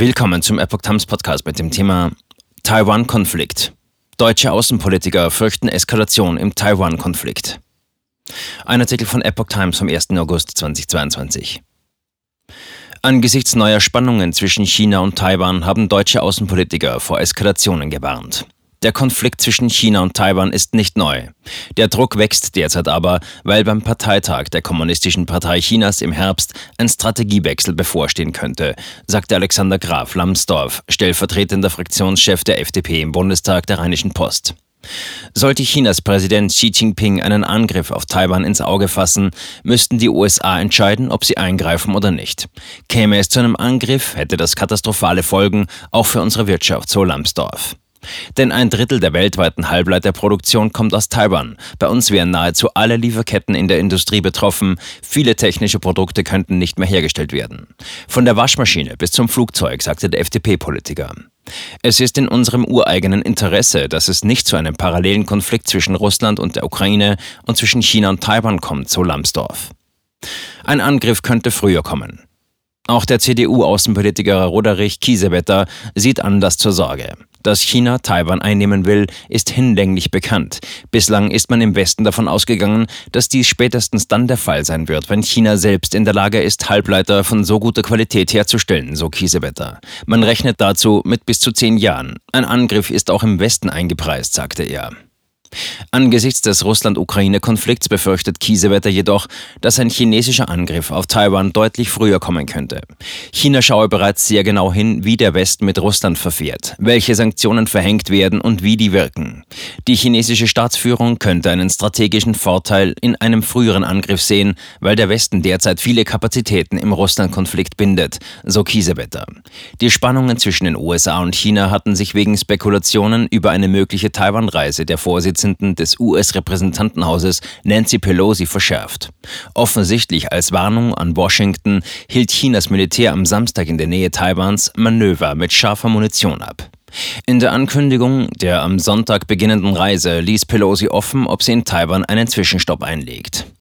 Willkommen zum Epoch Times Podcast mit dem Thema Taiwan-Konflikt. Deutsche Außenpolitiker fürchten Eskalation im Taiwan-Konflikt. Ein Artikel von Epoch Times vom 1. August 2022. Angesichts neuer Spannungen zwischen China und Taiwan haben deutsche Außenpolitiker vor Eskalationen gewarnt. Der Konflikt zwischen China und Taiwan ist nicht neu. Der Druck wächst derzeit aber, weil beim Parteitag der Kommunistischen Partei Chinas im Herbst ein Strategiewechsel bevorstehen könnte, sagte Alexander Graf Lambsdorff, stellvertretender Fraktionschef der FDP im Bundestag der Rheinischen Post. Sollte Chinas Präsident Xi Jinping einen Angriff auf Taiwan ins Auge fassen, müssten die USA entscheiden, ob sie eingreifen oder nicht. Käme es zu einem Angriff, hätte das katastrophale Folgen, auch für unsere Wirtschaft, so Lambsdorff. Denn ein Drittel der weltweiten Halbleiterproduktion kommt aus Taiwan. Bei uns wären nahezu alle Lieferketten in der Industrie betroffen. Viele technische Produkte könnten nicht mehr hergestellt werden. Von der Waschmaschine bis zum Flugzeug, sagte der FDP-Politiker. Es ist in unserem ureigenen Interesse, dass es nicht zu einem parallelen Konflikt zwischen Russland und der Ukraine und zwischen China und Taiwan kommt, so Lambsdorff. Ein Angriff könnte früher kommen. Auch der CDU-Außenpolitiker Roderich Kiesewetter sieht Anlass zur Sorge. Dass China Taiwan einnehmen will, ist hinlänglich bekannt. Bislang ist man im Westen davon ausgegangen, dass dies spätestens dann der Fall sein wird, wenn China selbst in der Lage ist, Halbleiter von so guter Qualität herzustellen, so Kiesewetter. Man rechnet dazu mit bis zu zehn Jahren. Ein Angriff ist auch im Westen eingepreist, sagte er. Angesichts des Russland-Ukraine-Konflikts befürchtet Kiesewetter jedoch, dass ein chinesischer Angriff auf Taiwan deutlich früher kommen könnte. China schaue bereits sehr genau hin, wie der Westen mit Russland verfährt, welche Sanktionen verhängt werden und wie die wirken. Die chinesische Staatsführung könnte einen strategischen Vorteil in einem früheren Angriff sehen, weil der Westen derzeit viele Kapazitäten im Russland-Konflikt bindet, so Kiesewetter. Die Spannungen zwischen den USA und China hatten sich wegen Spekulationen über eine mögliche Taiwan-Reise der Vorsitzenden Vorsitzenden des US-Repräsentantenhauses Nancy Pelosi verschärft. Offensichtlich als Warnung an Washington hielt Chinas Militär am Samstag in der Nähe Taiwans Manöver mit scharfer Munition ab. In der Ankündigung der am Sonntag beginnenden Reise ließ Pelosi offen, ob sie in Taiwan einen Zwischenstopp einlegt.